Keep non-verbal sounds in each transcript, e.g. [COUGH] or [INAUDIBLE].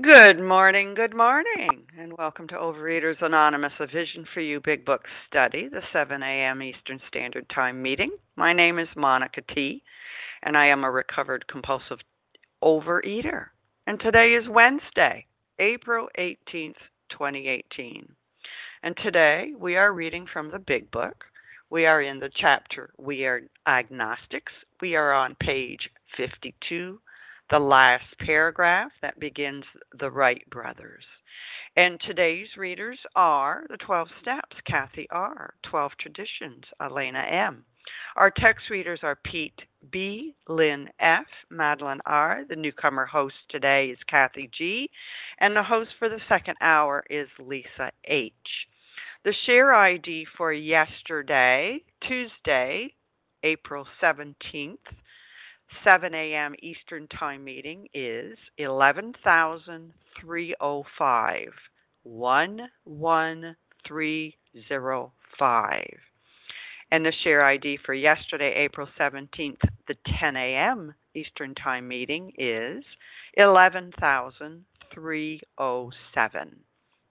Good morning, good morning, and welcome to Overeaters Anonymous, a Vision for You Big Book study, the 7 a.m. Eastern Standard Time meeting. My name is Monica T., and I am a recovered compulsive overeater. And today is Wednesday, April 18th, 2018. And today we are reading from the Big Book. We are in the chapter We Are Agnostics. We are on page 52 the last paragraph that begins the Wright brothers. And today's readers are the 12 Steps, Kathy R., 12 Traditions, Elena M. Our text readers are Pete B., Lynn F., Madeline R. The newcomer host today is Kathy G., and the host for the second hour is Lisa H. The share ID for yesterday, Tuesday, April 17th, 7 a.m. Eastern Time meeting is 11,305. 11305. And the share ID for yesterday, April 17th, the 10 a.m. Eastern Time meeting is 11,307.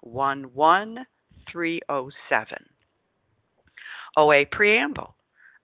11307. OA Preamble.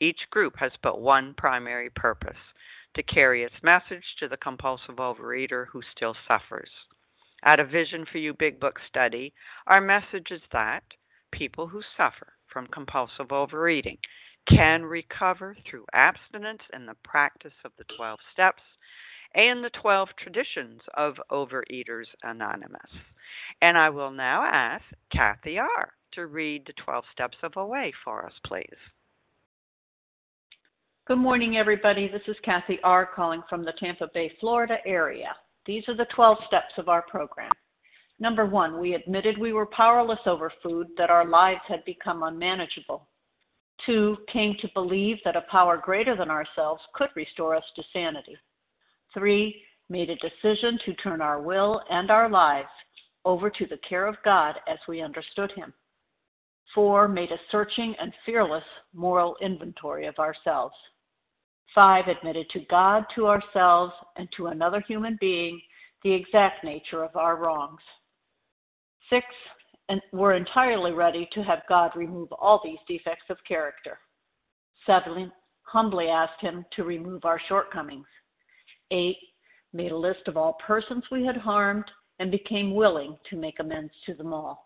each group has but one primary purpose to carry its message to the compulsive overeater who still suffers. At a Vision for You Big Book study, our message is that people who suffer from compulsive overeating can recover through abstinence and the practice of the 12 steps and the 12 traditions of Overeaters Anonymous. And I will now ask Kathy R. to read the 12 steps of OA for us, please. Good morning, everybody. This is Kathy R. calling from the Tampa Bay, Florida area. These are the 12 steps of our program. Number one, we admitted we were powerless over food, that our lives had become unmanageable. Two, came to believe that a power greater than ourselves could restore us to sanity. Three, made a decision to turn our will and our lives over to the care of God as we understood Him. Four, made a searching and fearless moral inventory of ourselves. Five, admitted to God, to ourselves, and to another human being the exact nature of our wrongs. Six, and were entirely ready to have God remove all these defects of character. Seven, humbly asked Him to remove our shortcomings. Eight, made a list of all persons we had harmed and became willing to make amends to them all.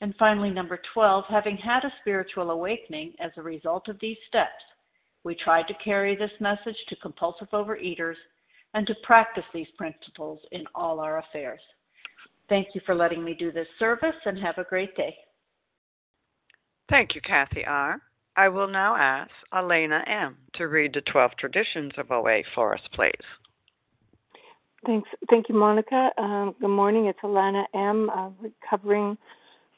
And finally, number 12, having had a spiritual awakening as a result of these steps, we tried to carry this message to compulsive overeaters and to practice these principles in all our affairs. Thank you for letting me do this service and have a great day. Thank you, Kathy R. I will now ask Elena M. to read the 12 traditions of OA for us, please. Thanks. Thank you, Monica. Um, good morning. It's Elena M., uh, recovering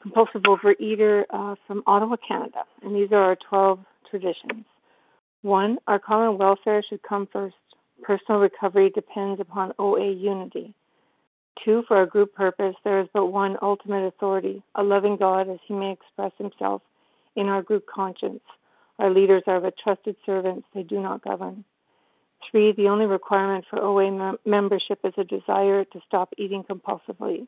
compulsive overeater uh, from Ottawa, Canada. And these are our 12 traditions. One, our common welfare should come first. Personal recovery depends upon OA unity. Two, for our group purpose, there is but one ultimate authority, a loving God as he may express himself in our group conscience. Our leaders are but trusted servants, they do not govern. Three, the only requirement for OA mem- membership is a desire to stop eating compulsively.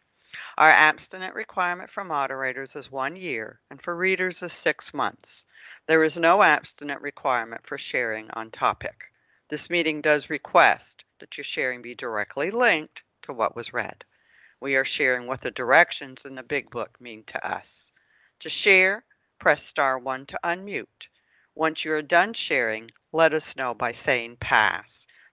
Our abstinent requirement for moderators is one year, and for readers is six months. There is no abstinent requirement for sharing on topic. This meeting does request that your sharing be directly linked to what was read. We are sharing what the directions in the Big Book mean to us. To share, press star 1 to unmute. Once you are done sharing, let us know by saying pass.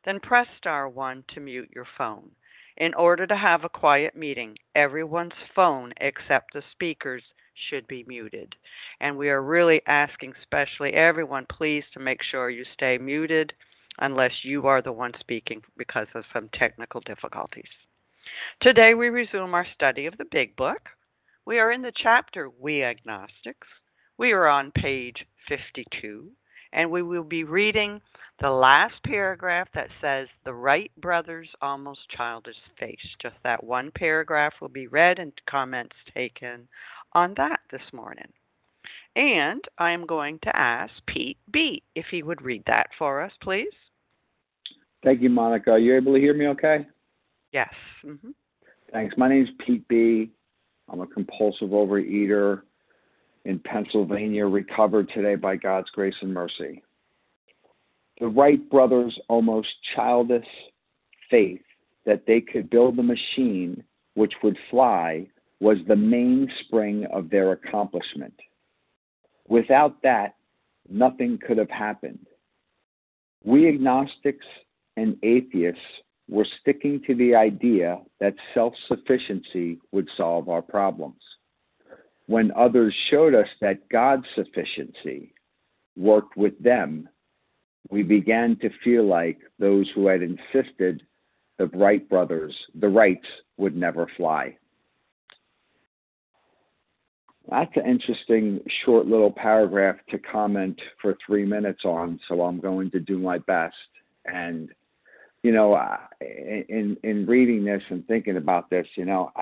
Then press star 1 to mute your phone. In order to have a quiet meeting, everyone's phone except the speaker's should be muted. And we are really asking, especially everyone, please to make sure you stay muted unless you are the one speaking because of some technical difficulties. Today we resume our study of the Big Book. We are in the chapter We Agnostics. We are on page 52, and we will be reading the last paragraph that says, The Wright brothers' almost childish face. Just that one paragraph will be read and comments taken on that this morning. And I am going to ask Pete B. if he would read that for us, please. Thank you, Monica. Are you able to hear me okay? Yes. Mm-hmm. Thanks. My name is Pete B. I'm a compulsive overeater in Pennsylvania, recovered today by God's grace and mercy. The Wright brothers' almost childish faith that they could build a machine which would fly was the mainspring of their accomplishment. Without that, nothing could have happened. We agnostics and atheists were sticking to the idea that self sufficiency would solve our problems. When others showed us that God's sufficiency worked with them, we began to feel like those who had insisted the Wright brothers, the Wrights, would never fly. That's an interesting short little paragraph to comment for three minutes on, so I'm going to do my best. And, you know, in in reading this and thinking about this, you know,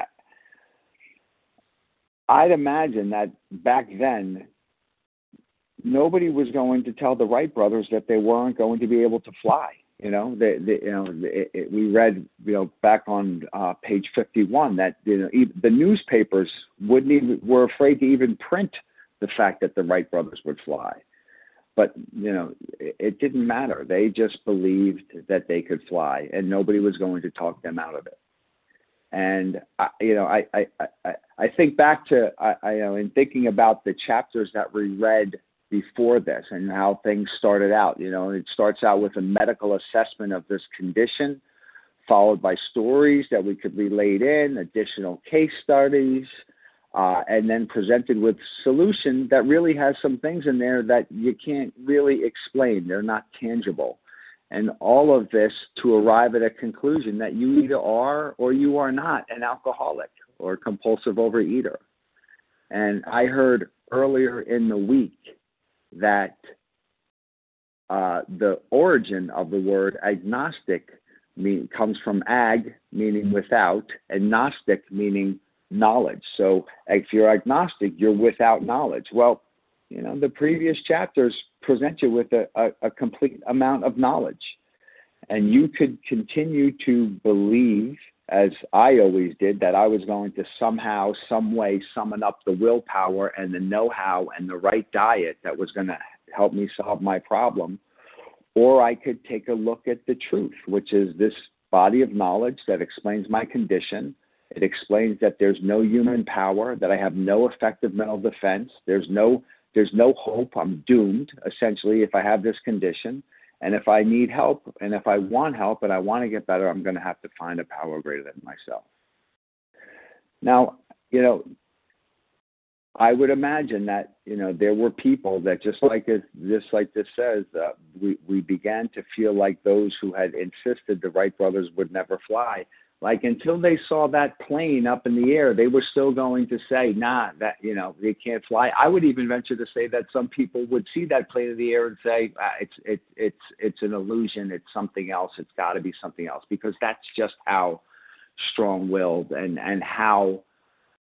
I'd imagine that back then nobody was going to tell the Wright brothers that they weren't going to be able to fly. You know, they, they, you know, it, it, we read, you know, back on uh, page 51 that you know even the newspapers wouldn't even were afraid to even print the fact that the Wright brothers would fly. But you know, it, it didn't matter. They just believed that they could fly, and nobody was going to talk them out of it. And I, you know, I I I, I think back to I, I you know in thinking about the chapters that we read before this and how things started out. You know, it starts out with a medical assessment of this condition, followed by stories that we could relate in, additional case studies, uh, and then presented with solution that really has some things in there that you can't really explain. They're not tangible. And all of this to arrive at a conclusion that you either are or you are not an alcoholic or compulsive overeater. And I heard earlier in the week that uh, the origin of the word agnostic mean, comes from ag, meaning without, and gnostic, meaning knowledge. So if you're agnostic, you're without knowledge. Well, you know, the previous chapters present you with a, a, a complete amount of knowledge. And you could continue to believe, as I always did, that I was going to somehow, some way summon up the willpower and the know how and the right diet that was going to help me solve my problem. Or I could take a look at the truth, which is this body of knowledge that explains my condition. It explains that there's no human power, that I have no effective mental defense, there's no there's no hope. I'm doomed, essentially, if I have this condition. And if I need help and if I want help and I want to get better, I'm going to have to find a power greater than myself. Now, you know, I would imagine that you know there were people that just like it, just like this says, uh, we we began to feel like those who had insisted the Wright brothers would never fly like until they saw that plane up in the air, they were still going to say, "Nah, that you know they can't fly." I would even venture to say that some people would see that plane in the air and say, ah, "It's it's it's it's an illusion. It's something else. It's got to be something else," because that's just how strong-willed and and how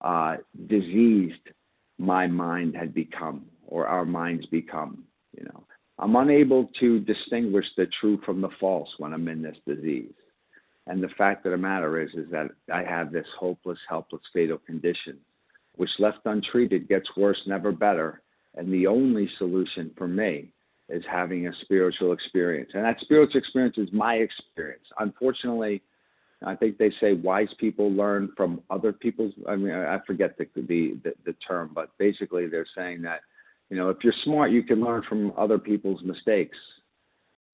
uh, diseased my mind had become, or our minds become. You know, I'm unable to distinguish the true from the false when I'm in this disease. And the fact of the matter is, is that I have this hopeless, helpless, fatal condition, which left untreated gets worse, never better. And the only solution for me is having a spiritual experience. And that spiritual experience is my experience. Unfortunately, I think they say wise people learn from other people's. I mean, I forget the, the the, the term, but basically they're saying that you know if you're smart, you can learn from other people's mistakes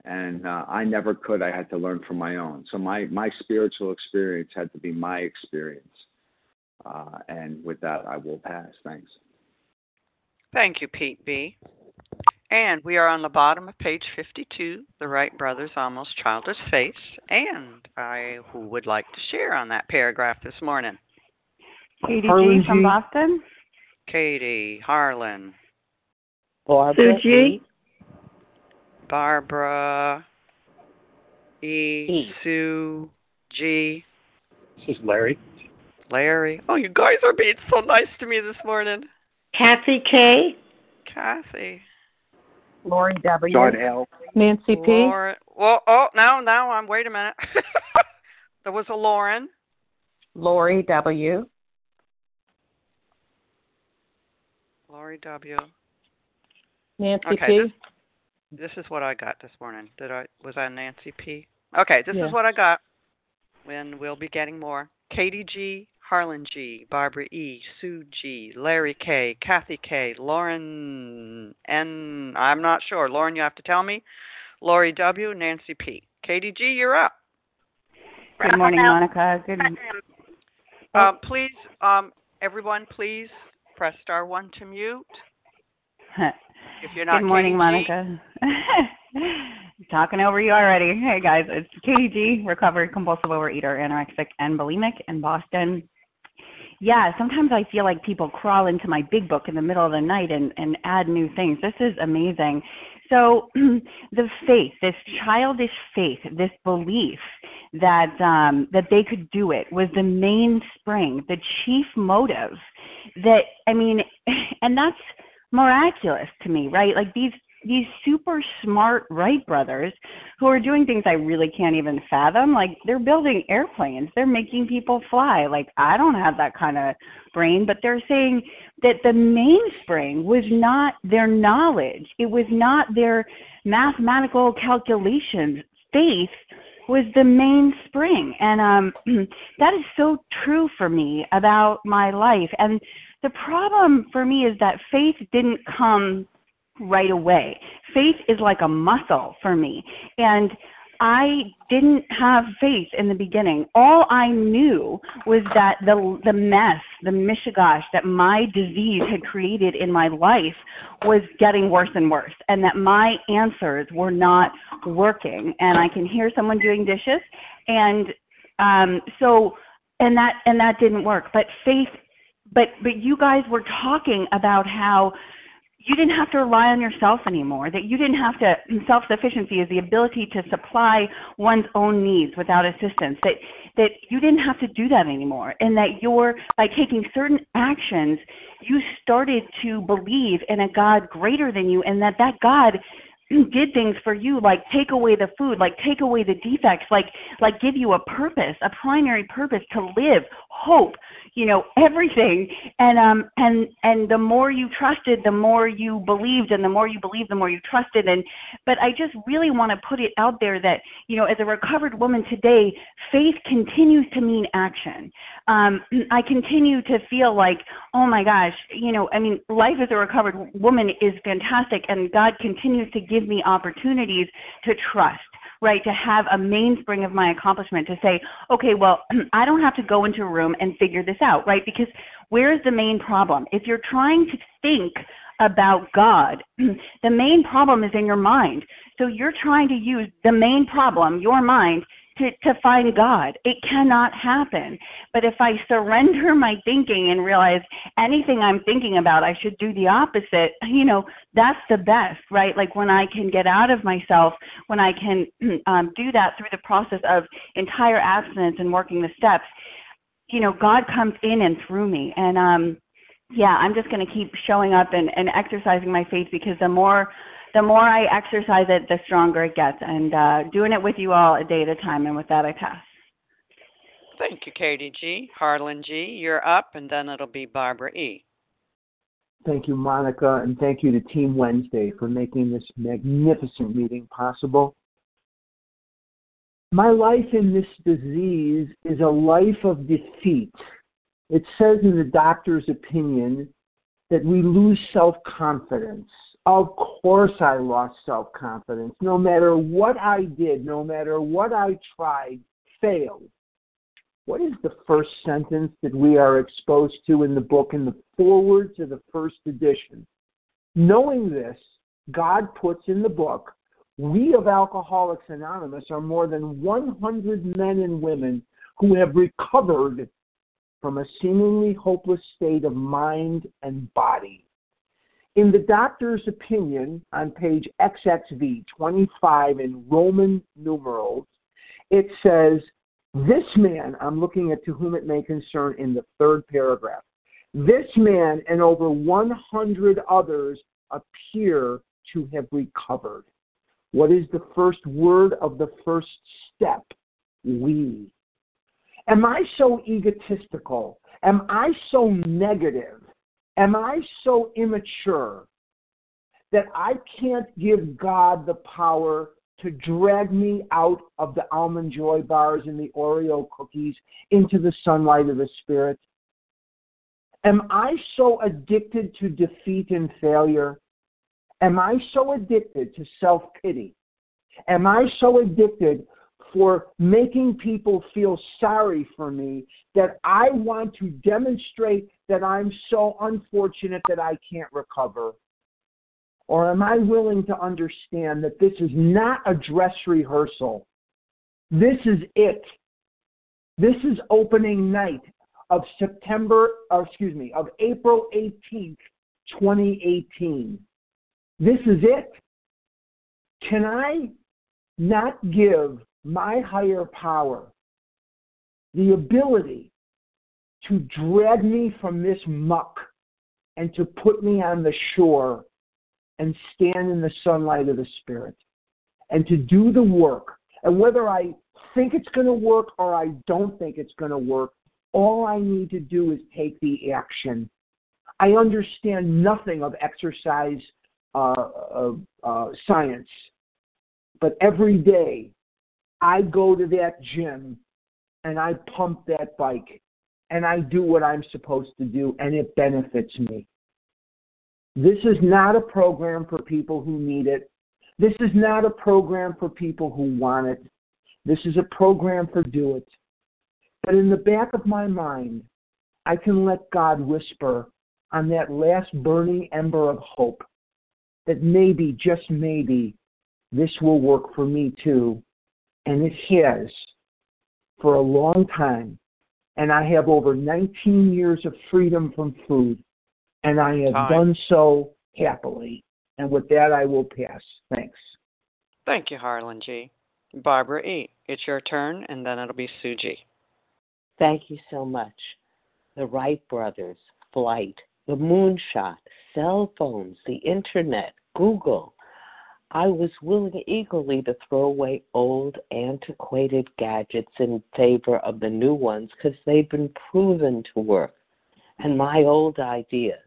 and uh, I never could. I had to learn from my own. So my my spiritual experience had to be my experience. Uh, and with that, I will pass. Thanks. Thank you, Pete B. And we are on the bottom of page 52, the Wright Brothers' Almost Childish face. And I who would like to share on that paragraph this morning? Katie G from Boston. Katie, Harlan. Barbara. Suji. Barbara, E, e. Sue, G. This is Larry. Larry. Oh, you guys are being so nice to me this morning. Kathy K. Kathy. Lori W. John L. Nancy P. Lauren. Well, oh, now, now, I'm. Wait a minute. [LAUGHS] there was a Lauren. Lori W. Lori W. Nancy okay, P. This, this is what I got this morning. Did I was I Nancy P? Okay, this yeah. is what I got. When we'll be getting more. Katie G, Harlan G, Barbara E, Sue G, Larry K, Kathy K, Lauren N. I'm not sure. Lauren, you have to tell me. Lori W, Nancy P. Katie G, you're up. Good morning, Monica. Good. Uh, please, um, everyone, please press star one to mute. [LAUGHS] If you're not Good morning, Katie Monica. [LAUGHS] Talking over you already. Hey guys, it's Katie G, recovered compulsive overeater, anorexic, and bulimic in Boston. Yeah, sometimes I feel like people crawl into my big book in the middle of the night and, and add new things. This is amazing. So [CLEARS THROAT] the faith, this childish faith, this belief that um, that they could do it was the mainspring, the chief motive. That I mean, [LAUGHS] and that's miraculous to me, right? Like these these super smart Wright brothers who are doing things I really can't even fathom. Like they're building airplanes, they're making people fly. Like I don't have that kind of brain, but they're saying that the mainspring was not their knowledge. It was not their mathematical calculations. Faith was the mainspring. And um [CLEARS THROAT] that is so true for me about my life. And the problem for me is that faith didn't come right away. Faith is like a muscle for me. And I didn't have faith in the beginning. All I knew was that the the mess, the mishigash that my disease had created in my life was getting worse and worse, and that my answers were not working. And I can hear someone doing dishes, and um, so and that and that didn't work. But faith, but but you guys were talking about how you didn't have to rely on yourself anymore that you didn't have to self-sufficiency is the ability to supply one's own needs without assistance that that you didn't have to do that anymore and that you're by taking certain actions you started to believe in a god greater than you and that that god did things for you like take away the food like take away the defects like like give you a purpose a primary purpose to live hope you know everything. And um and and the more you trusted the more you believed and the more you believed the more you trusted. And but i just really want to put it out there that you know as a recovered woman today faith continues to mean action. Um i continue to feel like oh my gosh you know i mean life as a recovered woman is fantastic and god continues to give me opportunities to trust right, to have a mainspring of my accomplishment to say, okay, well, [CLEARS THROAT] I don't have to go into a room and figure this out, right? Because where's the main problem? If you're trying to think about God, [CLEARS THROAT] the main problem is in your mind. So you're trying to use the main problem, your mind, to, to find God. It cannot happen. But if I surrender my thinking and realize anything I'm thinking about, I should do the opposite, you know, that's the best, right? Like when I can get out of myself, when I can [CLEARS THROAT] um, do that through the process of entire abstinence and working the steps, you know, God comes in and through me. And, um, yeah, I'm just going to keep showing up and, and exercising my faith because the more the more I exercise it, the stronger it gets. And uh, doing it with you all a day at a time. And with that, I pass. Thank you, Katie G. Harlan G. You're up, and then it'll be Barbara E. Thank you, Monica, and thank you to Team Wednesday for making this magnificent meeting possible. My life in this disease is a life of defeat. It says in the doctor's opinion that we lose self confidence. Of course, I lost self confidence. No matter what I did, no matter what I tried, failed. What is the first sentence that we are exposed to in the book in the foreword to the first edition? Knowing this, God puts in the book, we of Alcoholics Anonymous are more than 100 men and women who have recovered from a seemingly hopeless state of mind and body. In the doctor's opinion, on page XXV 25 in Roman numerals, it says, This man, I'm looking at to whom it may concern in the third paragraph, this man and over 100 others appear to have recovered. What is the first word of the first step? We. Am I so egotistical? Am I so negative Am I so immature that I can't give God the power to drag me out of the almond joy bars and the Oreo cookies into the sunlight of the Spirit? Am I so addicted to defeat and failure? Am I so addicted to self pity? Am I so addicted for making people feel sorry for me that I want to demonstrate that I'm so unfortunate that I can't recover? Or am I willing to understand that this is not a dress rehearsal? This is it. This is opening night of September, or excuse me, of April 18th, 2018. This is it. Can I not give my higher power the ability to drag me from this muck and to put me on the shore and stand in the sunlight of the Spirit and to do the work. And whether I think it's going to work or I don't think it's going to work, all I need to do is take the action. I understand nothing of exercise uh, uh, uh, science, but every day I go to that gym and I pump that bike and I do what I'm supposed to do and it benefits me. This is not a program for people who need it. This is not a program for people who want it. This is a program for do it. But in the back of my mind, I can let God whisper on that last burning ember of hope that maybe, just maybe, this will work for me too. And it has for a long time. And I have over 19 years of freedom from food. And I have Time. done so happily. And with that, I will pass. Thanks. Thank you, Harlan G. Barbara E., it's your turn, and then it'll be Sue G. Thank you so much. The Wright brothers, flight, the moonshot, cell phones, the internet, Google. I was willing eagerly to throw away old, antiquated gadgets in favor of the new ones because they've been proven to work. And my old ideas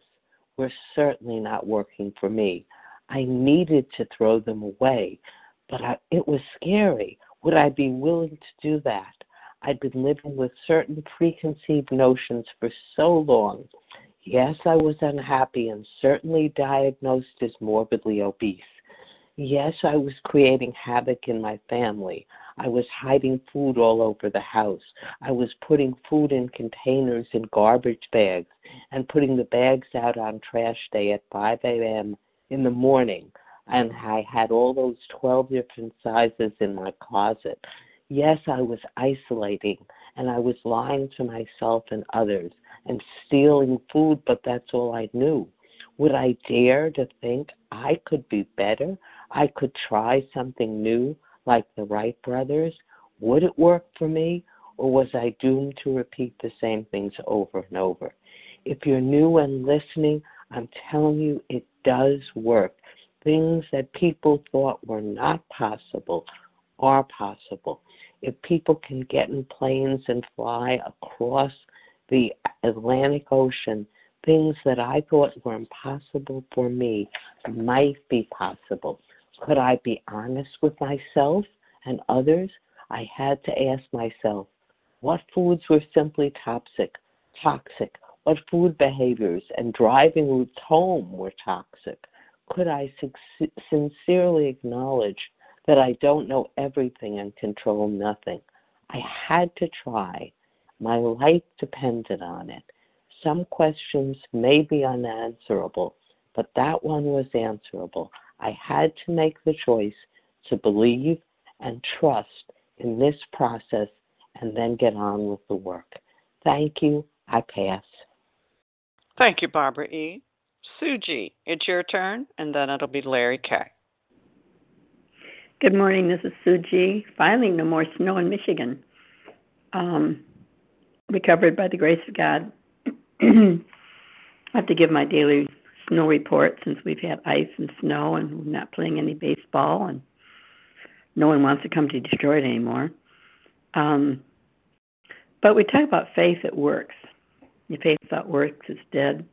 were certainly not working for me. I needed to throw them away, but I, it was scary. Would I be willing to do that? I'd been living with certain preconceived notions for so long. Yes, I was unhappy and certainly diagnosed as morbidly obese. Yes, I was creating havoc in my family. I was hiding food all over the house. I was putting food in containers in garbage bags and putting the bags out on trash day at 5 a.m. in the morning. And I had all those 12 different sizes in my closet. Yes, I was isolating and I was lying to myself and others and stealing food, but that's all I knew. Would I dare to think I could be better? I could try something new like the Wright brothers? Would it work for me? Or was I doomed to repeat the same things over and over? If you're new and listening, I'm telling you it does work. Things that people thought were not possible are possible. If people can get in planes and fly across the Atlantic Ocean, things that I thought were impossible for me might be possible. Could I be honest with myself and others? I had to ask myself what foods were simply toxic, toxic, what food behaviors and driving routes home were toxic. Could I sincerely acknowledge that I don't know everything and control nothing? I had to try. My life depended on it. Some questions may be unanswerable, but that one was answerable. I had to make the choice to believe and trust in this process and then get on with the work. Thank you. I pass. Thank you, Barbara E. Sue G., it's your turn, and then it'll be Larry K. Good morning. This is Sue G. Finally, no more snow in Michigan. Um, recovered by the grace of God. [CLEARS THROAT] I have to give my daily snow report since we've had ice and snow and we're not playing any baseball and no one wants to come to Detroit anymore. Um, but we talk about faith that works. Your faith that works is dead.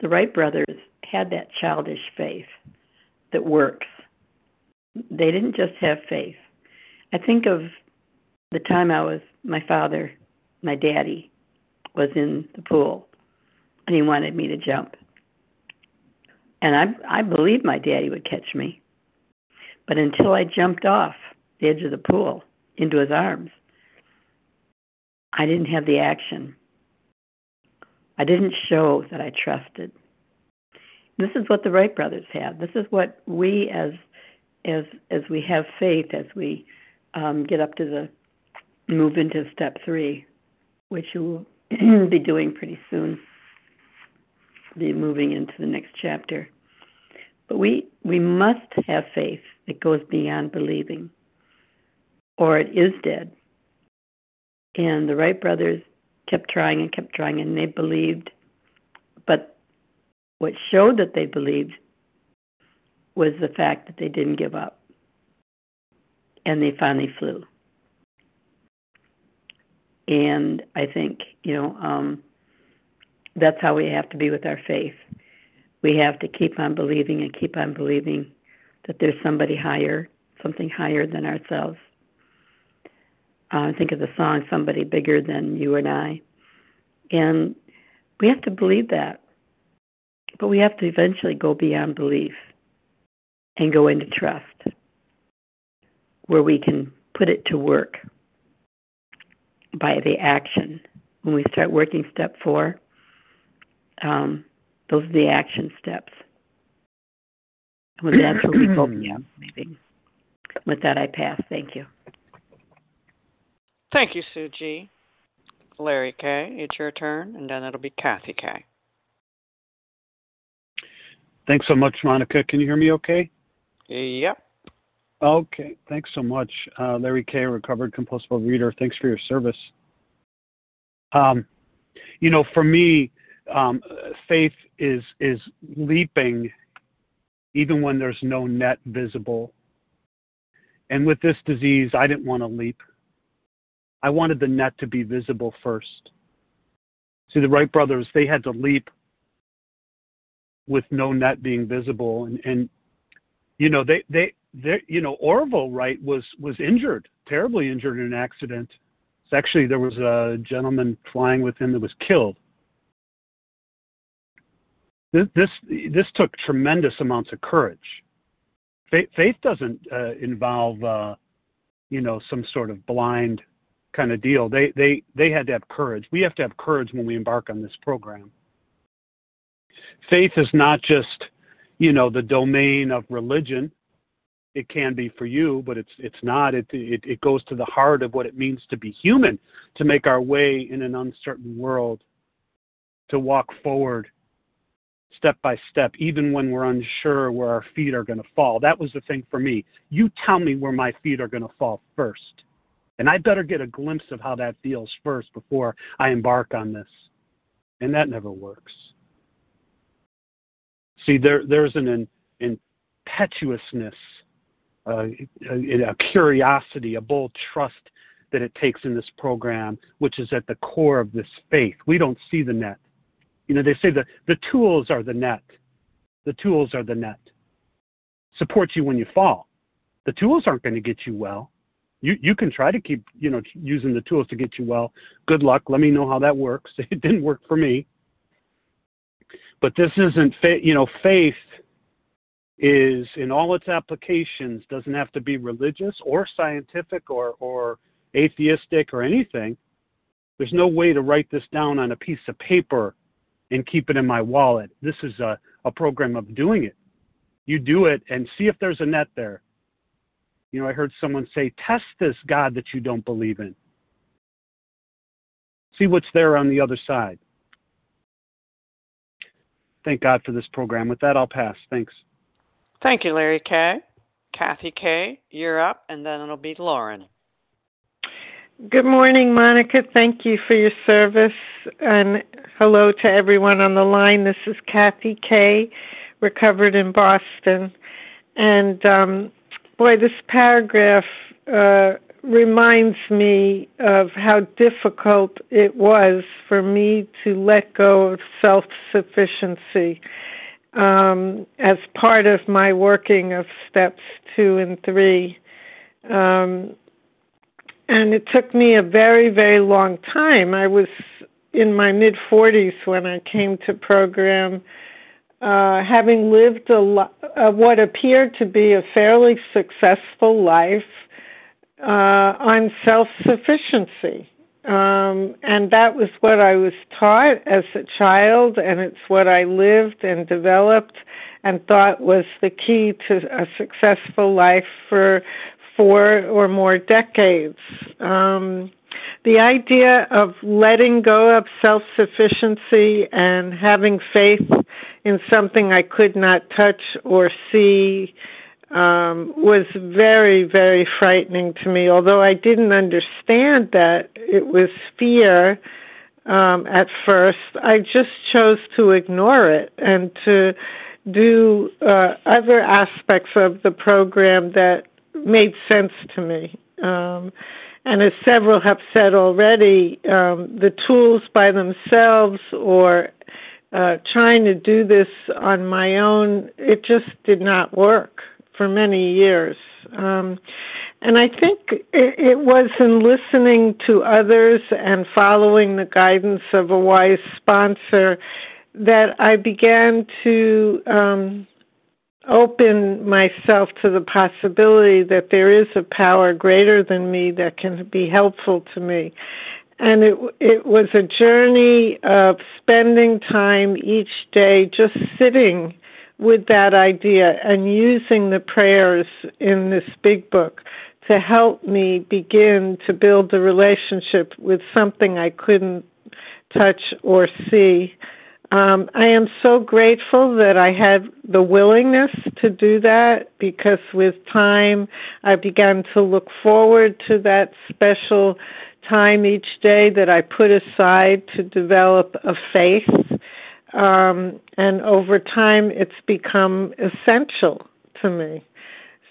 The Wright brothers had that childish faith that works. They didn't just have faith. I think of the time I was, my father, my daddy, was in the pool and he wanted me to jump. And I I believed my daddy would catch me. But until I jumped off the edge of the pool into his arms, I didn't have the action. I didn't show that I trusted. This is what the Wright brothers had. This is what we as as as we have faith as we um, get up to the move into step three, which you will [CLEARS THROAT] be doing pretty soon. Be moving into the next chapter. But we we must have faith that goes beyond believing, or it is dead. And the Wright brothers kept trying and kept trying, and they believed. But what showed that they believed was the fact that they didn't give up, and they finally flew. And I think you know um, that's how we have to be with our faith. We have to keep on believing and keep on believing that there's somebody higher, something higher than ourselves. Uh, think of the song "Somebody Bigger Than You and I," and we have to believe that. But we have to eventually go beyond belief and go into trust, where we can put it to work by the action. When we start working step four, um, those are the action steps. Well, that's where we both [CLEARS THROAT] yeah, maybe. With that, I pass. Thank you. Thank you, Sue G. Larry K., it's your turn, and then it'll be Kathy K. Thanks so much, Monica. Can you hear me okay? Yep. Okay. Thanks so much, uh, Larry K., recovered compulsive reader. Thanks for your service. Um, you know, for me, um, faith is is leaping even when there's no net visible. And with this disease, I didn't want to leap. I wanted the net to be visible first. See, the Wright brothers, they had to leap with no net being visible. And, and you know, they, they, they, you know, Orville Wright was, was injured, terribly injured in an accident. It's actually, there was a gentleman flying with him that was killed. This, this, this took tremendous amounts of courage. Faith, faith doesn't uh, involve, uh, you know, some sort of blind kind of deal. They they they had to have courage. We have to have courage when we embark on this program. Faith is not just, you know, the domain of religion. It can be for you, but it's it's not. It it, it goes to the heart of what it means to be human, to make our way in an uncertain world, to walk forward step by step, even when we're unsure where our feet are going to fall. That was the thing for me. You tell me where my feet are going to fall first. And I better get a glimpse of how that feels first before I embark on this. And that never works. See, there, there's an, impetuousness, uh, a, a curiosity, a bold trust that it takes in this program, which is at the core of this faith. We don't see the net. You know, they say the, the tools are the net. The tools are the net. Support you when you fall. The tools aren't going to get you well you you can try to keep you know using the tools to get you well good luck let me know how that works [LAUGHS] it didn't work for me but this isn't faith you know faith is in all its applications doesn't have to be religious or scientific or or atheistic or anything there's no way to write this down on a piece of paper and keep it in my wallet this is a, a program of doing it you do it and see if there's a net there you know, I heard someone say, test this God that you don't believe in. See what's there on the other side. Thank God for this program. With that, I'll pass. Thanks. Thank you, Larry K. Kathy K., you're up, and then it'll be Lauren. Good morning, Monica. Thank you for your service. And hello to everyone on the line. This is Kathy K., recovered in Boston. And um, boy, this paragraph uh, reminds me of how difficult it was for me to let go of self sufficiency um, as part of my working of steps two and three. Um, and it took me a very, very long time. I was in my mid 40s when I came to program uh, having lived a lo- uh, what appeared to be a fairly successful life uh, on self sufficiency. Um, and that was what I was taught as a child, and it's what I lived and developed and thought was the key to a successful life for four or more decades. Um, the idea of letting go of self sufficiency and having faith in something I could not touch or see um, was very, very frightening to me. Although I didn't understand that it was fear um, at first, I just chose to ignore it and to do uh, other aspects of the program that made sense to me. Um, and as several have said already, um, the tools by themselves or uh, trying to do this on my own, it just did not work for many years. Um, and I think it, it was in listening to others and following the guidance of a wise sponsor that I began to um, open myself to the possibility that there is a power greater than me that can be helpful to me. And it it was a journey of spending time each day just sitting with that idea and using the prayers in this big book to help me begin to build a relationship with something I couldn't touch or see um, I am so grateful that I had the willingness to do that because with time I began to look forward to that special time each day that I put aside to develop a faith. Um, and over time it's become essential to me.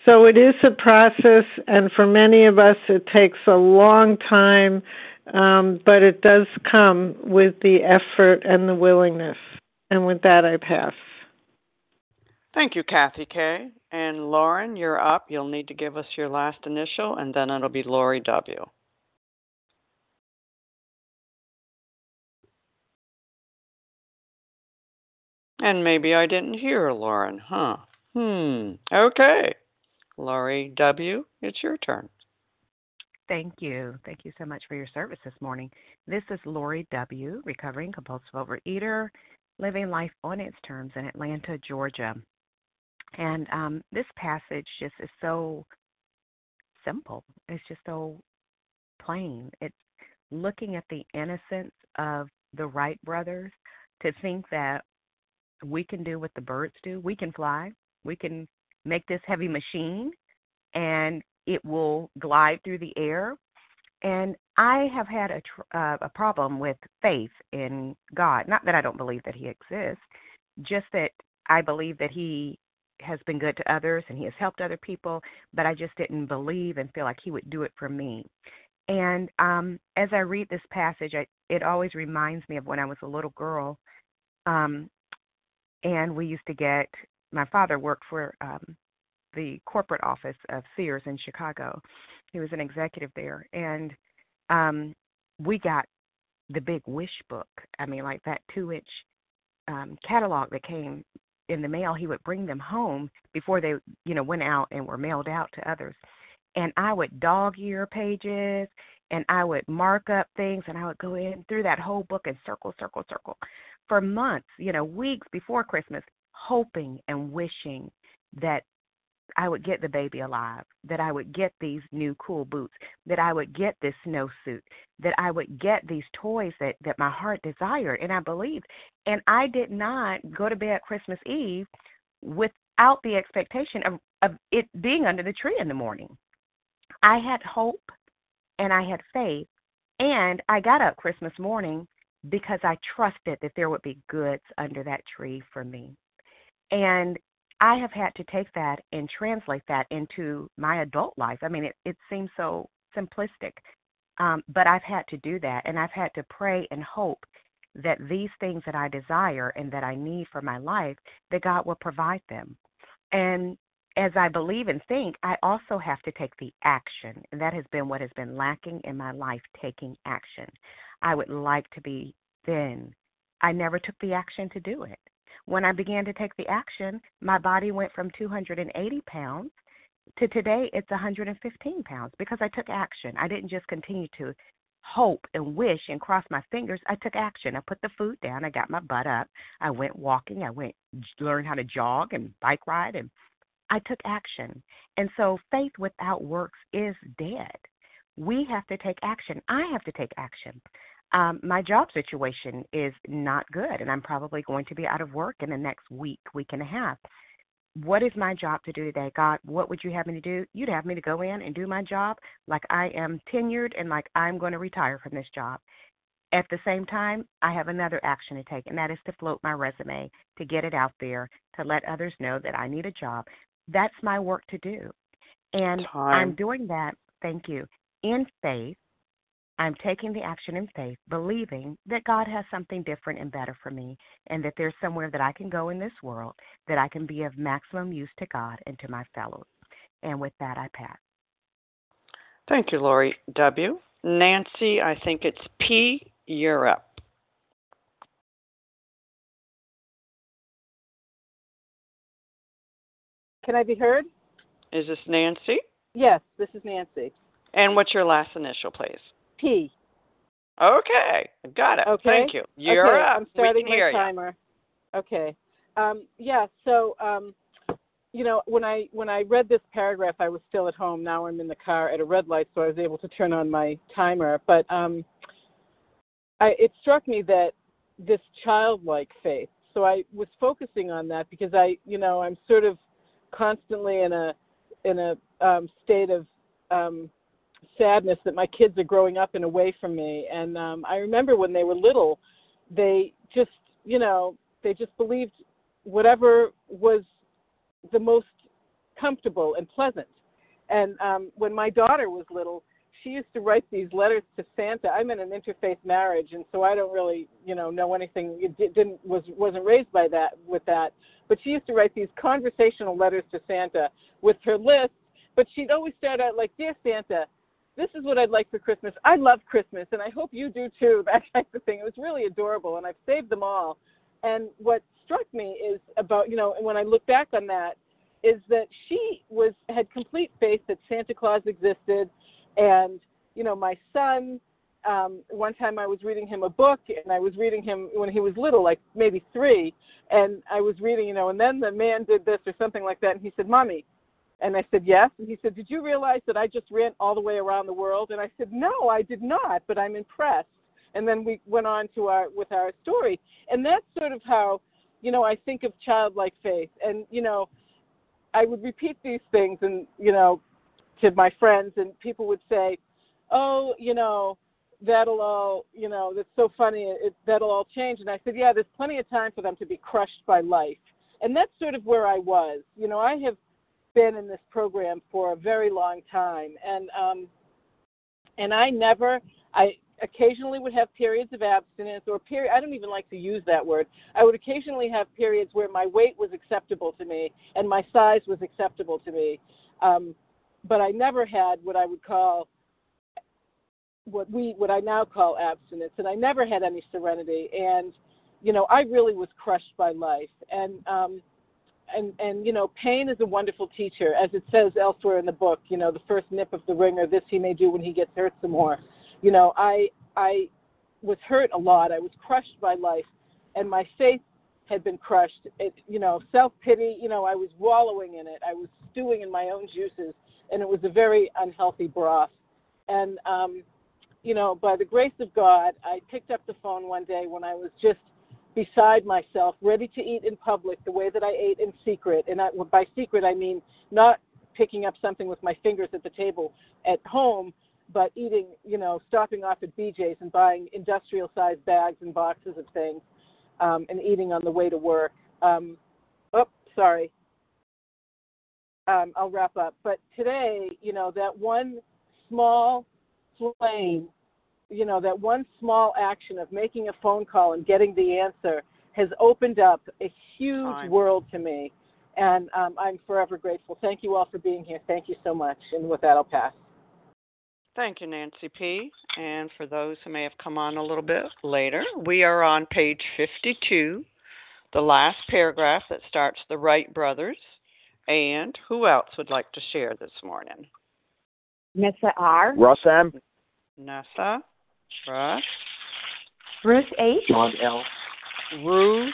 So it is a process, and for many of us, it takes a long time um, but it does come with the effort and the willingness. And with that, I pass. Thank you, Kathy K. And Lauren, you're up. You'll need to give us your last initial, and then it'll be Lori W. And maybe I didn't hear Lauren, huh? Hmm. Okay. Lori W., it's your turn. Thank you. Thank you so much for your service this morning. This is Lori W., recovering compulsive overeater, living life on its terms in Atlanta, Georgia. And um, this passage just is so simple. It's just so plain. It's looking at the innocence of the Wright brothers to think that we can do what the birds do. We can fly. We can make this heavy machine and it will glide through the air. And I have had a tr- uh, a problem with faith in God. Not that I don't believe that He exists, just that I believe that He has been good to others and He has helped other people. But I just didn't believe and feel like He would do it for me. And um, as I read this passage, I, it always reminds me of when I was a little girl, um, and we used to get. My father worked for um, the corporate office of Sears in Chicago. He was an executive there, and um, we got the big wish book. I mean, like that two-inch um, catalog that came in the mail. He would bring them home before they, you know, went out and were mailed out to others. And I would dog ear pages, and I would mark up things, and I would go in through that whole book and circle, circle, circle for months, you know, weeks before Christmas, hoping and wishing that I would get the baby alive, that I would get these new cool boots, that I would get this snowsuit, that I would get these toys that, that my heart desired and I believed. And I did not go to bed Christmas Eve without the expectation of, of it being under the tree in the morning. I had hope and I had faith, and I got up Christmas morning because I trusted that there would be goods under that tree for me. And I have had to take that and translate that into my adult life. I mean, it, it seems so simplistic, um, but I've had to do that, and I've had to pray and hope that these things that I desire and that I need for my life, that God will provide them. And as I believe and think, I also have to take the action. And that has been what has been lacking in my life taking action. I would like to be thin. I never took the action to do it. When I began to take the action, my body went from 280 pounds to today it's 115 pounds because I took action. I didn't just continue to hope and wish and cross my fingers. I took action. I put the food down. I got my butt up. I went walking. I went learned how to jog and bike ride and I took action. And so faith without works is dead. We have to take action. I have to take action um, my job situation is not good, and I'm probably going to be out of work in the next week, week and a half. What is my job to do today? God, what would you have me to do? You'd have me to go in and do my job like I am tenured and like I'm going to retire from this job. At the same time, I have another action to take, and that is to float my resume, to get it out there, to let others know that I need a job. That's my work to do. And Time. I'm doing that, thank you, in faith I'm taking the action in faith, believing that God has something different and better for me, and that there's somewhere that I can go in this world that I can be of maximum use to God and to my fellows. And with that, I pass. Thank you, Lori W. Nancy, I think it's P. Europe. Can I be heard? Is this Nancy? Yes, this is Nancy. And what's your last initial, please? P. Okay, got it. Okay. Thank you. You're okay, up. I'm starting we can hear my timer. Okay. Um, yeah. So, um, you know, when I when I read this paragraph, I was still at home. Now I'm in the car at a red light, so I was able to turn on my timer. But um, I, it struck me that this childlike faith. So I was focusing on that because I, you know, I'm sort of constantly in a in a um, state of um, sadness that my kids are growing up and away from me. And um, I remember when they were little, they just, you know, they just believed whatever was the most comfortable and pleasant. And um, when my daughter was little, she used to write these letters to Santa. I'm in an interfaith marriage, and so I don't really, you know, know anything. It didn't was wasn't raised by that with that. But she used to write these conversational letters to Santa with her list. But she'd always start out like, "Dear Santa, this is what I'd like for Christmas. I love Christmas, and I hope you do too." [LAUGHS] That type of thing. It was really adorable, and I've saved them all. And what struck me is about, you know, and when I look back on that, is that she was had complete faith that Santa Claus existed and you know, my son, um, one time I was reading him a book, and I was reading him when he was little, like maybe three, and I was reading, you know, and then the man did this or something like that, and he said, "Mommy," and I said, "Yes," and he said, "Did you realize that I just ran all the way around the world?" And I said, "No, I did not, but I'm impressed." And then we went on to our with our story, and that's sort of how, you know, I think of childlike faith, and you know, I would repeat these things, and you know, to my friends, and people would say, "Oh, you know, that'll all, you know, that's so funny. It, that'll all change." And I said, "Yeah, there's plenty of time for them to be crushed by life." And that's sort of where I was. You know, I have been in this program for a very long time, and um, and I never, I occasionally would have periods of abstinence or period. I don't even like to use that word. I would occasionally have periods where my weight was acceptable to me and my size was acceptable to me. Um, but I never had what I would call what we what I now call abstinence, and I never had any serenity. And you know, I really was crushed by life, and um, and and you know, pain is a wonderful teacher, as it says elsewhere in the book. You know, the first nip of the wringer, this he may do when he gets hurt some more. You know, I I was hurt a lot. I was crushed by life, and my faith had been crushed. It, you know, self pity. You know, I was wallowing in it. I was stewing in my own juices and it was a very unhealthy broth. And um, you know, by the grace of God, I picked up the phone one day when I was just beside myself, ready to eat in public the way that I ate in secret. And I, by secret, I mean not picking up something with my fingers at the table at home, but eating, you know, stopping off at BJ's and buying industrial sized bags and boxes of things um, and eating on the way to work. Um, oh, sorry um, I'll wrap up. But today, you know, that one small flame, you know, that one small action of making a phone call and getting the answer has opened up a huge Time. world to me. And um, I'm forever grateful. Thank you all for being here. Thank you so much. And with that, I'll pass. Thank you, Nancy P. And for those who may have come on a little bit later, we are on page 52, the last paragraph that starts the Wright brothers. And who else would like to share this morning? Nessa R. Russ M. Nessa, Russ, Bruce H. John L. Ruth,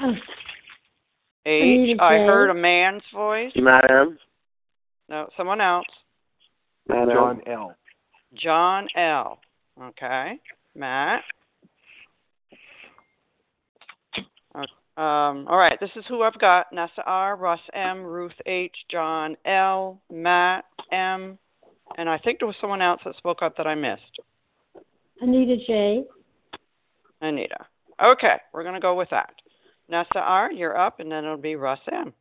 H. Anita heard a man's voice. Matt M. No, someone else. Matt M. John L. John L. Okay. Matt. Um, all right, this is who I've got. Nessa R, Russ M, Ruth H, John L, Matt M, and I think there was someone else that spoke up that I missed. Anita J. Anita. Okay, we're going to go with that. Nessa R, you're up, and then it'll be Russ M.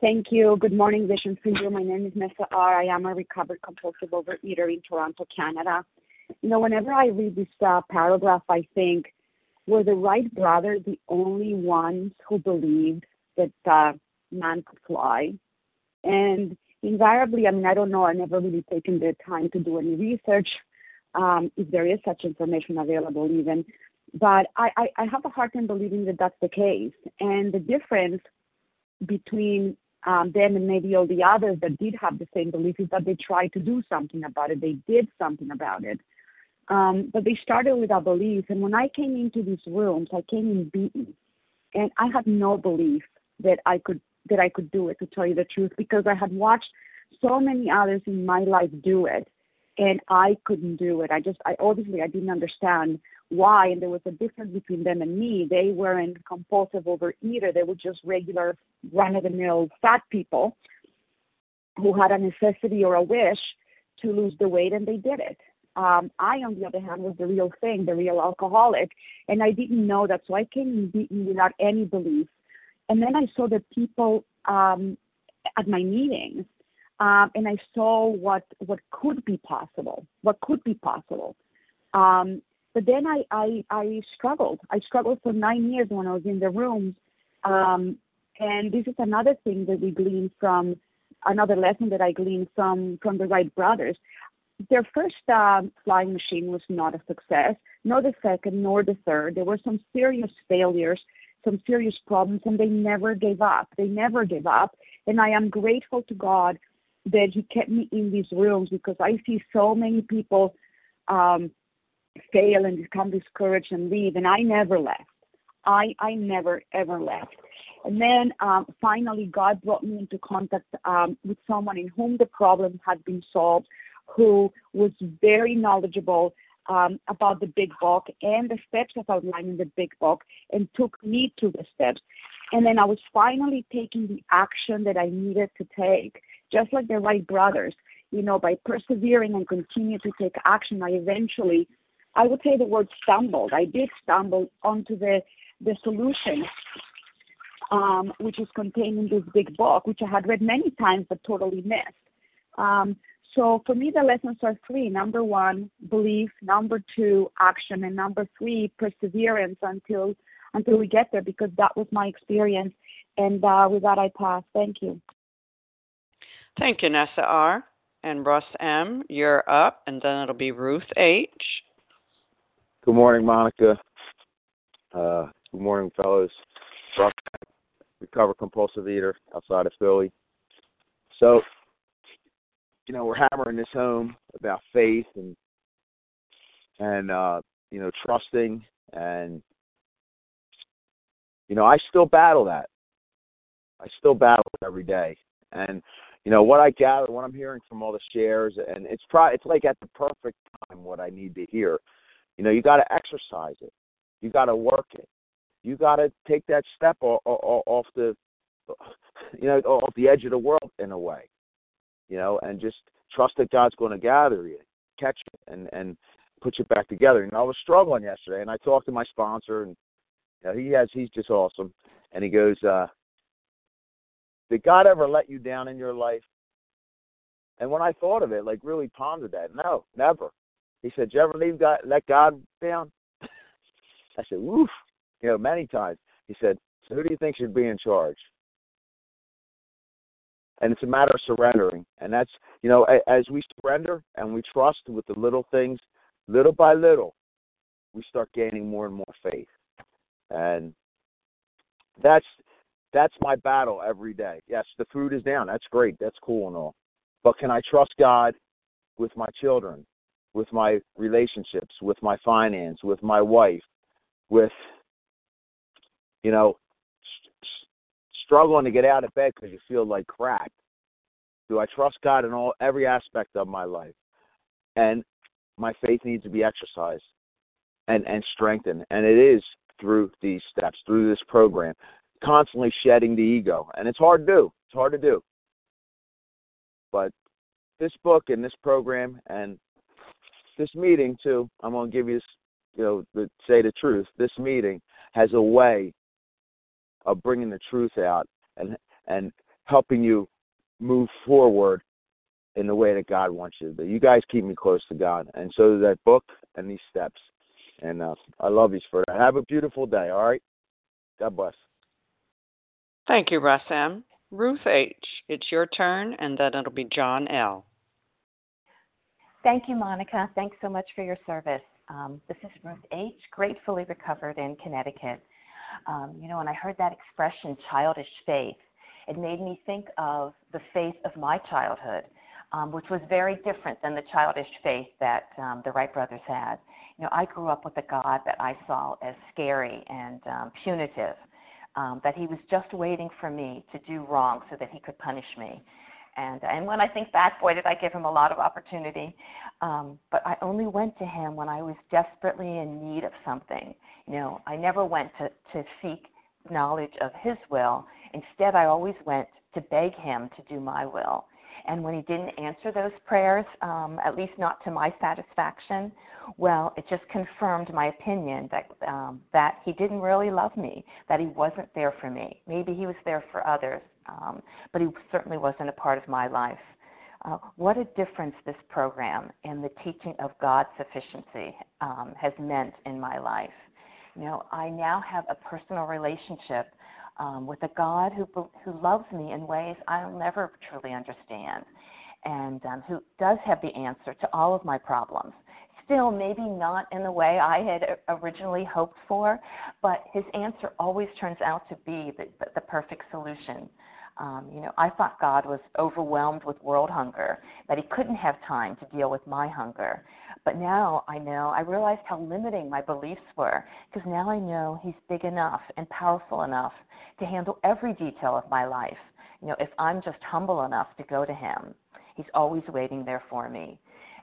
Thank you. Good morning, Vision for You. My name is Nessa R. I am a recovered compulsive overeater in Toronto, Canada. You know, whenever I read this uh, paragraph, I think, were the Wright brothers the only ones who believed that uh, man could fly? And invariably, I mean, I don't know, I've never really taken the time to do any research, if there is such information available even. But I, have a hard time believing that that's the case. And the difference between um, them and maybe all the others that did have the same belief is that they tried to do something about it. They did something about it. Um, but they started with a belief. And when I came into these rooms, I came in beaten. And I had no belief that I could that I could do it, to tell you the truth, because I had watched so many others in my life do it and I couldn't do it. I just I obviously I didn't understand why and there was a difference between them and me. They weren't compulsive overeater, they were just regular run of the mill fat people who had a necessity or a wish to lose the weight and they did it. Um, I, on the other hand, was the real thing, the real alcoholic, and I didn't know that. So I came in beaten without any belief. And then I saw the people um, at my meetings and I saw what what could be possible, what could be possible. Um, but then I, struggled. I struggled for nine years when I was in the rooms, um, and this is another thing that we glean from another lesson that I gleaned from the Wright brothers. Their first flying machine was not a success, nor the second, nor the third. There were some serious failures, some serious problems, and they never gave up. They never gave up, and I am grateful to God that he kept me in these rooms because I see so many people um, fail and become discouraged and leave, and I never left. I I never ever left. And then um, finally, God brought me into contact um, with someone in whom the problem had been solved, who was very knowledgeable um, about the big book and the steps of outlining the big book, and took me to the steps. And then I was finally taking the action that I needed to take just like the Wright brothers, you know, by persevering and continue to take action, I eventually, I would say the word stumbled. I did stumble onto the the solution, um, which is contained in this big book, which I had read many times but totally missed. Um, so for me, the lessons are three. Number one, belief. Number two, action. And number three, perseverance until until we get there, because that was my experience. And uh, with that, I pass. Thank you. Thank you, Nessa R. And Russ M., you're up, and then it'll be Ruth H. Good morning, Monica. Uh, good morning, fellows. Russ, recovered compulsive eater outside of Philly. So, you know, we're hammering this home about faith and and uh, you know, trusting and you know, I still battle that. I still battle it every day. And you know what I gather, what I'm hearing from all the shares, and it's probably it's like at the perfect time what I need to hear. You know, you got to exercise it, you got to work it, you got to take that step off, off the, [SIGHS] you know, off the edge of the world in a way, you know, and just trust that God's going to gather you, catch it, and and put you back together. You know, I was struggling yesterday, and I talked to my sponsor, and you know, he has he's just awesome, and he goes, uh, did God ever let you down in your life? And when I thought of it, like really pondered that, no, never. He said, "Did you ever leave God, let God down?" [LAUGHS] I said, "Woof," you know, many times. He said, "So who do you think should be in charge?" And it's a matter of surrendering, and that's you know, as we surrender and we trust with the little things, little by little, we start gaining more and more faith, and that's that's my battle every day. Yes, the food is down. That's great. That's cool and all. But can I trust God with my children, with my relationships, with my finance, with my wife, with, you know, st- struggling to get out of bed because you feel like crap? Do I trust God in all every aspect of my life? And my faith needs to be exercised and and strengthened, and it is through these steps, through this program constantly shedding the ego, and it's hard to do. It's hard to do. But this book and this program and this meeting too, I'm to give you, you know, the, say the truth. This meeting has a way of bringing the truth out and and helping you move forward in the way that God wants you to. You guys keep me close to God, and so that book and these steps. And uh, I love you for that. Have a beautiful day. All right. God bless. Thank you, Russ M. Ruth H., it's your turn, and then it'll be John L. Thank you, Monica. Thanks so much for your service. Um, this is Ruth H., gratefully recovered in Connecticut. Um, you know, when I heard that expression, childish faith, it made me think of the faith of my childhood, um, which was very different than the childish faith that um, the Wright brothers had. You know, I grew up with a God that I saw as scary and um, punitive, um, that He was just waiting for me to do wrong so that He could punish me. And and when I think back, boy, did I give Him a lot of opportunity. Um, but I only went to Him when I was desperately in need of something. You know, I never went to to seek knowledge of His will. Instead, I always went to beg Him to do my will. And when he didn't answer those prayers, um, at least not to my satisfaction, well, it just confirmed my opinion that um, that he didn't really love me, that he wasn't there for me. Maybe he was there for others, um, but he certainly wasn't a part of my life. Uh, what a difference this program and the teaching of God's sufficiency um, has meant in my life. You know, I now have a personal relationship um, with a God who who loves me in ways I'll never truly understand, and um, who does have the answer to all of my problems. Still, maybe not in the way I had originally hoped for, but His answer always turns out to be the, the perfect solution. Um, you know, I thought God was overwhelmed with world hunger, that He couldn't have time to deal with my hunger. But now I know, I realized how limiting my beliefs were, because now I know He's big enough and powerful enough to handle every detail of my life. You know, if I'm just humble enough to go to Him, He's always waiting there for me.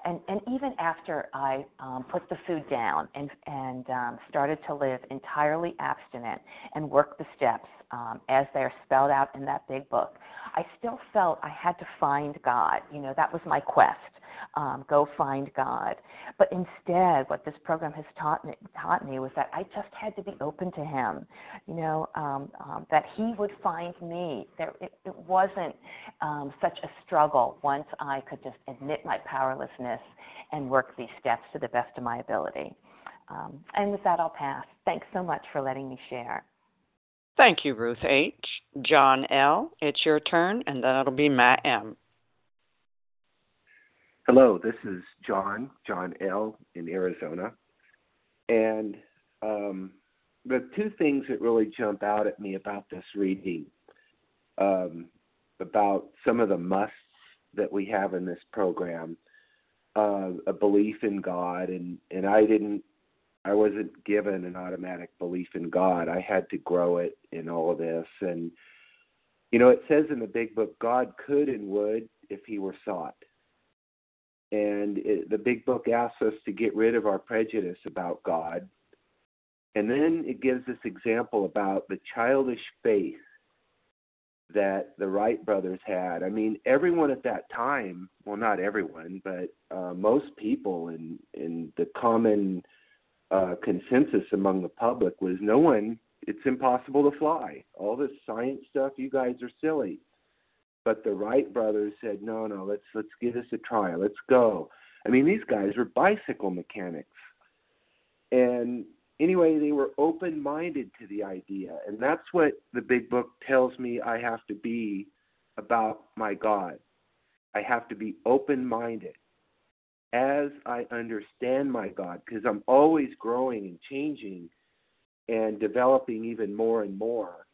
And and even after I um, put the food down and and um, started to live entirely abstinent and work the steps um, as they're spelled out in that big book, I still felt I had to find God. You know, that was my quest um, go find God. But instead, what this program has taught me, taught me was that I just had to be open to Him. You know, um, um, that He would find me. There, it, it wasn't um, such a struggle once I could just admit my powerlessness and work these steps to the best of my ability. Um, and with that, I'll pass. Thanks so much for letting me share. Thank you, Ruth H. John L., it's your turn, and then it'll be Matt M. Hello, this is John, John L. in Arizona. And um, the two things that really jump out at me about this reading, um, about some of the musts that we have in this program, uh, a belief in God, and, and I didn't, I wasn't given an automatic belief in God. I had to grow it in all of this. And, you know, it says in the big book, God could and would if he were sought and it, the big book asks us to get rid of our prejudice about God. And then it gives this example about the childish faith that the Wright brothers had. I mean, everyone at that time, well, not everyone, but uh, most people in, in the common uh, consensus among the public was no one, it's impossible to fly. All this science stuff, you guys are silly. But the Wright brothers said, "No, no, let's let's give this a try. Let's go." I mean, these guys were bicycle mechanics, and anyway, they were open-minded to the idea, and that's what the Big Book tells me I have to be about my God. I have to be open-minded as I understand my God, because I'm always growing and changing and developing even more and more.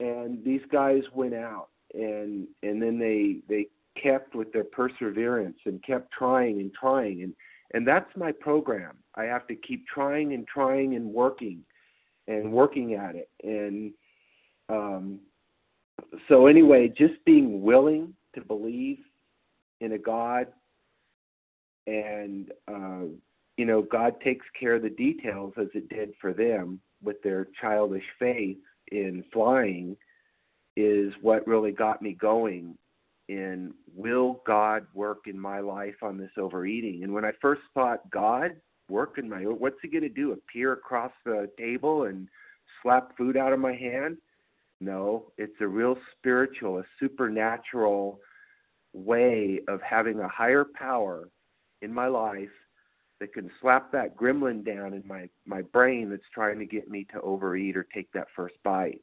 And these guys went out and and then they they kept with their perseverance and kept trying and trying. And and that's my program. I have to keep trying and trying and working and working at it. And um so anyway just being willing to believe in a god and uh you know god takes care of the details as it did for them with their childish faith in flying is what really got me going in will God work in my life on this overeating? And when I first thought God work in my what's he gonna do? Appear across the table and slap food out of my hand? No, it's a real spiritual, a supernatural way of having a higher power in my life that can slap that gremlin down in my my brain that's trying to get me to overeat or take that first bite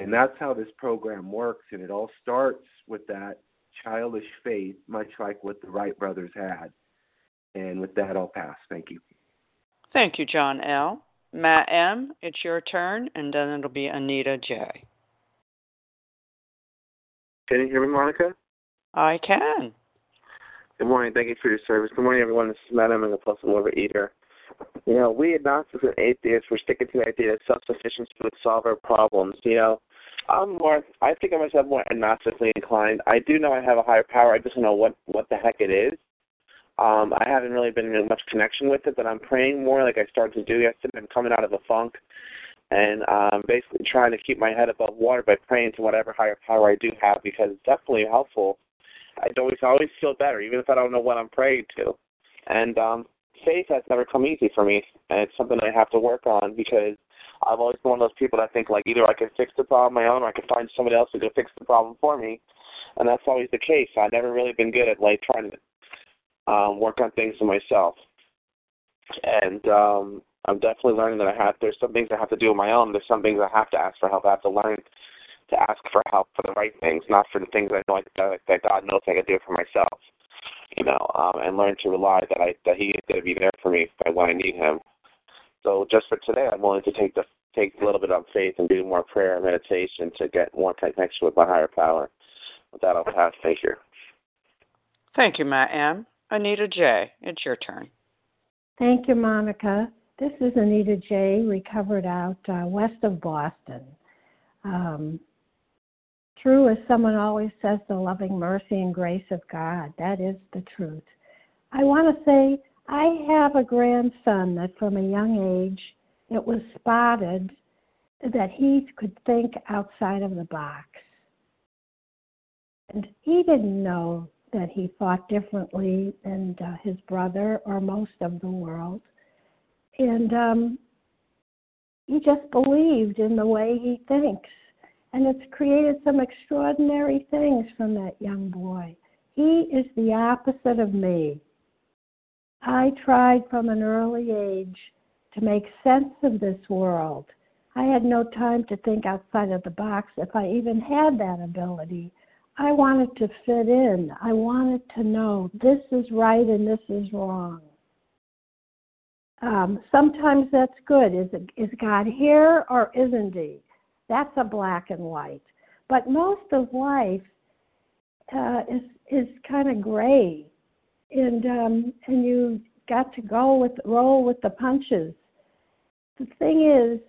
and that's how this program works. And it all starts with that childish faith, much like what the Wright brothers had. And with that, I'll pass. Thank you. Thank you, John L. Matt M., it's your turn, and then it'll be Anita J. Can you hear me, Monica? I can. Good morning. Thank you for your service. Good morning, everyone. This is Matt M. and the Compulsive Overeater. You know, we agnostics and atheists, we're sticking to the idea that self-sufficiency would solve our problems. You know, I'm more, I think of myself more agnostically inclined. I do know I have a higher power. I just don't know what, what the heck it is. Um, I haven't really been in much connection with it, but I'm praying more like I started to do yesterday. I'm coming out of a funk and um, basically trying to keep my head above water by praying to whatever higher power I do have because it's definitely helpful. I always always feel better, even if I don't know what I'm praying to. And um, faith has never come easy for me, and it's something I have to work on because I've always been one of those people that think like either I can fix the problem on my own or I can find somebody else who can fix the problem for me, and that's always the case. I've never really been good at like trying to um, work on things for myself. And um, I'm definitely learning that I have. There's some things I have to do on my own. There's some things I have to ask for help. I have to learn to ask for help for the right things, not for the things I know I, that, that God knows I can do for myself. You know, um, and learn to rely that I that He is going to be there for me when I need Him. So just for today, I'm willing to take the take a little bit of faith and do more prayer and meditation to get more connection with my higher power. With that, I'll pass. Thank you. Thank you, Matt M. Anita J. It's your turn. Thank you, Monica. This is Anita J., recovered out uh, west of Boston. Um, true as someone always says, the loving mercy and grace of God. That is the truth. I want to say I have a grandson that from a young age it was spotted that he could think outside of the box. And he didn't know that he thought differently than uh, his brother or most of the world and um, he just believed in the way he thinks. And it's created some extraordinary things from that young boy. He is the opposite of me. I tried from an early age to make sense of this world. I had no time to think outside of the box if I even had that ability. I wanted to fit in. I wanted to know this is right and this is wrong. Um, sometimes that's good. Is it, is God here or isn't He? That's a black and white. But most of life uh, is is kind of gray, and um, and you got to go with roll with the punches. The thing is,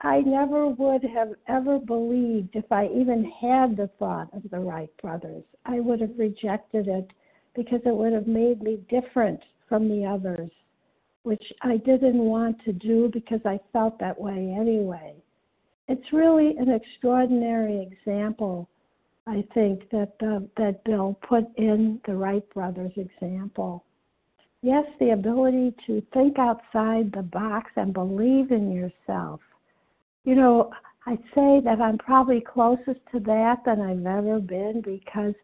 I never would have ever believed if I even had the thought of the Wright brothers. I would have rejected it because it would have made me different from the others which I didn't want to do because I felt that way anyway. It's really an extraordinary example, I think, that uh, that Bill put in the Wright brothers' example. Yes, the ability to think outside the box and believe in yourself. You know, I'd say that I'm probably closest to that than I've ever been because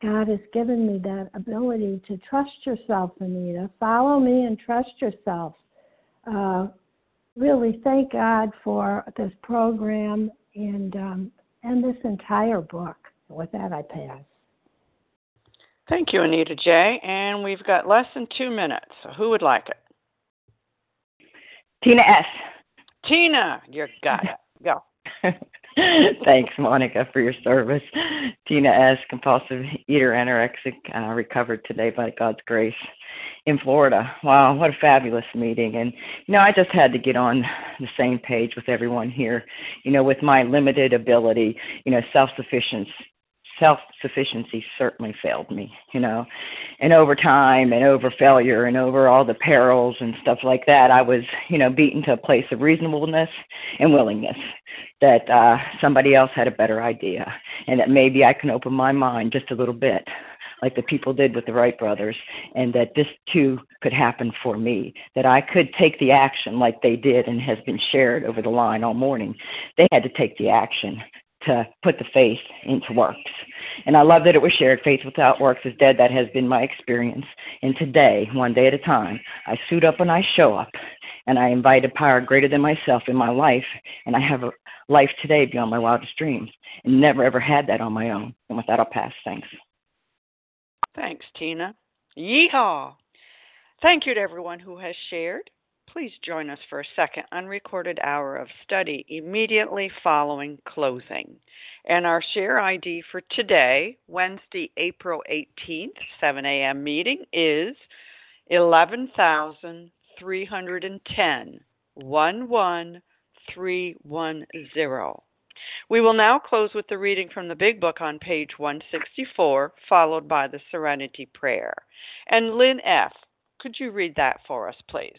God has given me that ability to trust yourself, Anita. Follow me and trust yourself. Uh, really, thank God for this program and um, and this entire book. With that, I pass. Thank you, Anita J. And we've got less than two minutes. So who would like it? Tina S. Tina, you got it. Go. [LAUGHS] [LAUGHS] Thanks, Monica, for your service. Tina S., compulsive eater, anorexic, uh, recovered today by God's grace in Florida. Wow, what a fabulous meeting. And, you know, I just had to get on the same page with everyone here. You know, with my limited ability, you know, self sufficiency self sufficiency certainly failed me, you know. And over time and over failure and over all the perils and stuff like that, I was, you know, beaten to a place of reasonableness and willingness that uh somebody else had a better idea and that maybe I can open my mind just a little bit like the people did with the Wright brothers, and that this too could happen for me, that I could take the action like they did and has been shared over the line all morning. They had to take the action to put the faith into works. And I love that it was shared. Faith without works is dead. That has been my experience. And today, one day at a time, I suit up and I show up. And I invite a power greater than myself in my life. And I have a life today beyond my wildest dreams. And never ever had that on my own. And with that, I'll pass. Thanks. Thanks, Tina. Yeehaw. Thank you to everyone who has shared. Please join us for a second unrecorded hour of study immediately following closing. And our share ID for today, Wednesday, April 18th, 7 a.m. meeting is 11,310. 11310. We will now close with the reading from the Big Book on page 164, followed by the Serenity Prayer. And Lynn F., could you read that for us, please?